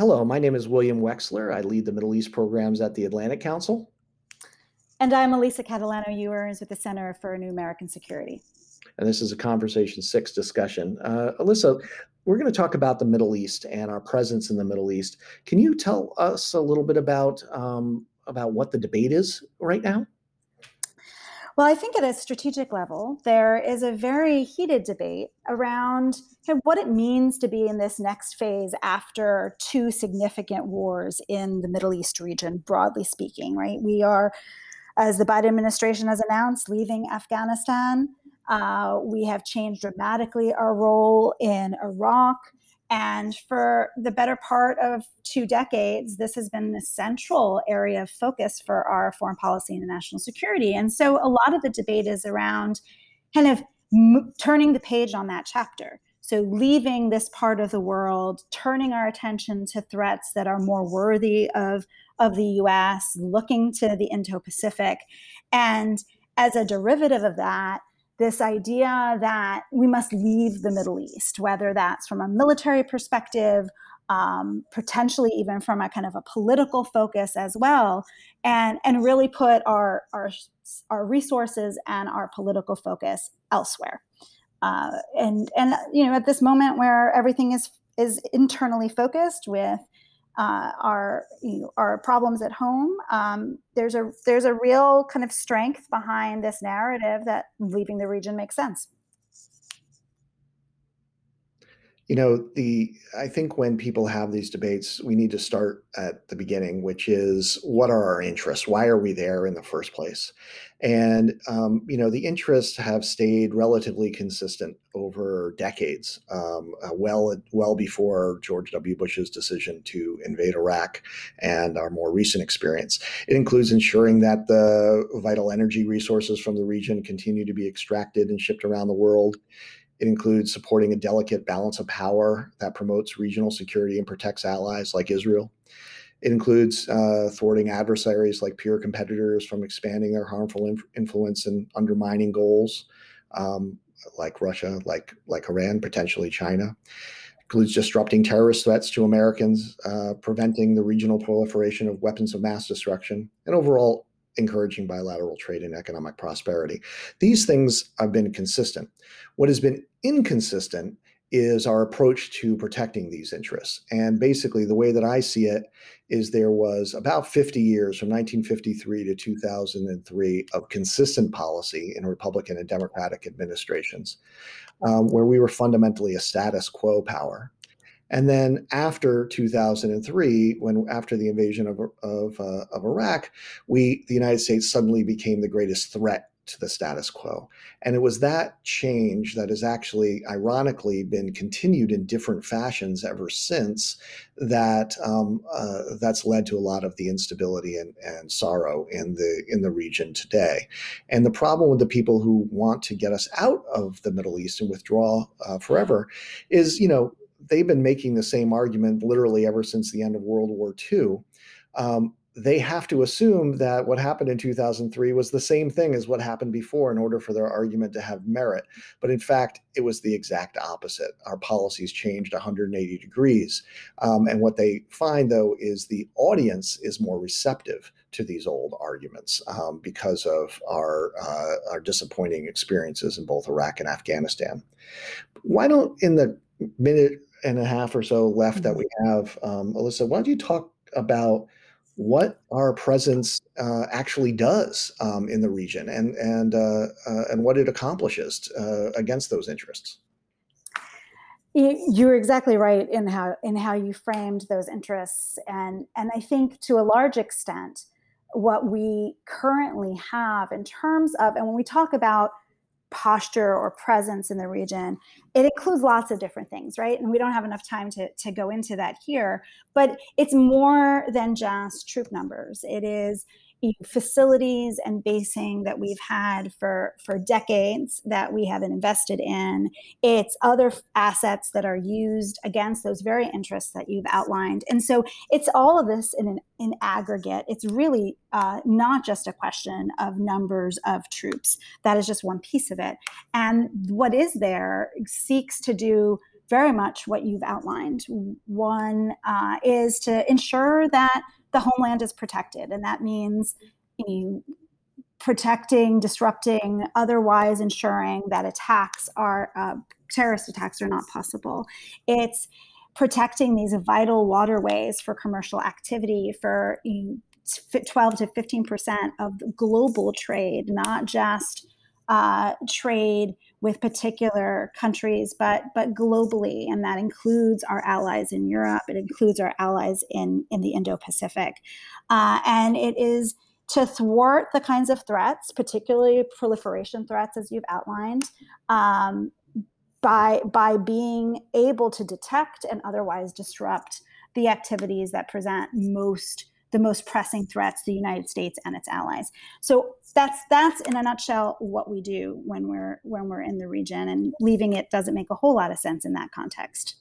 Hello, my name is William Wechsler. I lead the Middle East programs at the Atlantic Council. And I'm Elisa Catalano Ewers with the Center for New American Security. And this is a Conversation 6 discussion. Uh, Alyssa, we're going to talk about the Middle East and our presence in the Middle East. Can you tell us a little bit about, um, about what the debate is right now? Well, I think at a strategic level, there is a very heated debate around kind of what it means to be in this next phase after two significant wars in the Middle East region, broadly speaking, right? We are, as the Biden administration has announced, leaving Afghanistan. Uh, we have changed dramatically our role in Iraq. And for the better part of two decades, this has been the central area of focus for our foreign policy and national security. And so a lot of the debate is around kind of m- turning the page on that chapter. So, leaving this part of the world, turning our attention to threats that are more worthy of, of the US, looking to the Indo Pacific. And as a derivative of that, this idea that we must leave the Middle East, whether that's from a military perspective, um, potentially even from a kind of a political focus as well, and and really put our our our resources and our political focus elsewhere. Uh, and and you know at this moment where everything is is internally focused with uh, our you know, our problems at home. Um, there's a there's a real kind of strength behind this narrative that leaving the region makes sense. You know, the I think when people have these debates, we need to start at the beginning, which is what are our interests? Why are we there in the first place? And um, you know, the interests have stayed relatively consistent over decades, um, uh, well well before George W. Bush's decision to invade Iraq and our more recent experience. It includes ensuring that the vital energy resources from the region continue to be extracted and shipped around the world. It includes supporting a delicate balance of power that promotes regional security and protects allies like Israel. It includes uh, thwarting adversaries like peer competitors from expanding their harmful inf- influence and undermining goals um, like Russia, like like Iran, potentially China. It includes disrupting terrorist threats to Americans, uh, preventing the regional proliferation of weapons of mass destruction, and overall encouraging bilateral trade and economic prosperity. These things have been consistent. What has been inconsistent is our approach to protecting these interests. And basically, the way that I see it is there was about 50 years from 1953 to 2003 of consistent policy in Republican and Democratic administrations, um, where we were fundamentally a status quo power. And then after 2003, when after the invasion of of, uh, of Iraq, we the United States suddenly became the greatest threat to the status quo. And it was that change that has actually, ironically, been continued in different fashions ever since. That um, uh, that's led to a lot of the instability and, and sorrow in the in the region today. And the problem with the people who want to get us out of the Middle East and withdraw uh, forever is, you know, they've been making the same argument literally ever since the end of World War II. Um, they have to assume that what happened in 2003 was the same thing as what happened before in order for their argument to have merit. But in fact, it was the exact opposite. Our policies changed 180 degrees. Um, and what they find, though, is the audience is more receptive to these old arguments um, because of our, uh, our disappointing experiences in both Iraq and Afghanistan. Why don't, in the minute and a half or so left that mm-hmm. we have, um, Alyssa, why don't you talk about what our presence uh, actually does um, in the region and and uh, uh, and what it accomplishes uh, against those interests. You're exactly right in how in how you framed those interests, and and I think to a large extent, what we currently have in terms of, and when we talk about posture or presence in the region it includes lots of different things right? And we don't have enough time to, to go into that here but it's more than just troop numbers. It is facilities and basing that we've had for for decades that we haven't invested in. It's other assets that are used against those very interests that you've outlined. And so it's all of this in an in aggregate. It's really uh, not just a question of numbers of troops. That is just one piece of it. And what is there seeks to do very much what you've outlined. One uh, is to ensure that the homeland is protected, and that means you protecting, disrupting, otherwise ensuring that attacks are uh, terrorist attacks are not possible. It's protecting these vital waterways for commercial activity for you know, 12 to 15 percent of global trade, not just uh, trade with particular countries, but but globally, and that includes our allies in Europe. It includes our allies in in the Indo-Pacific, uh, and it is to thwart the kinds of threats, particularly proliferation threats, as you've outlined, um, by by being able to detect and otherwise disrupt the activities that present most the most pressing threats to the United States and its allies. So that's that's in a nutshell what we do when we're when we're in the region and leaving it doesn't make a whole lot of sense in that context.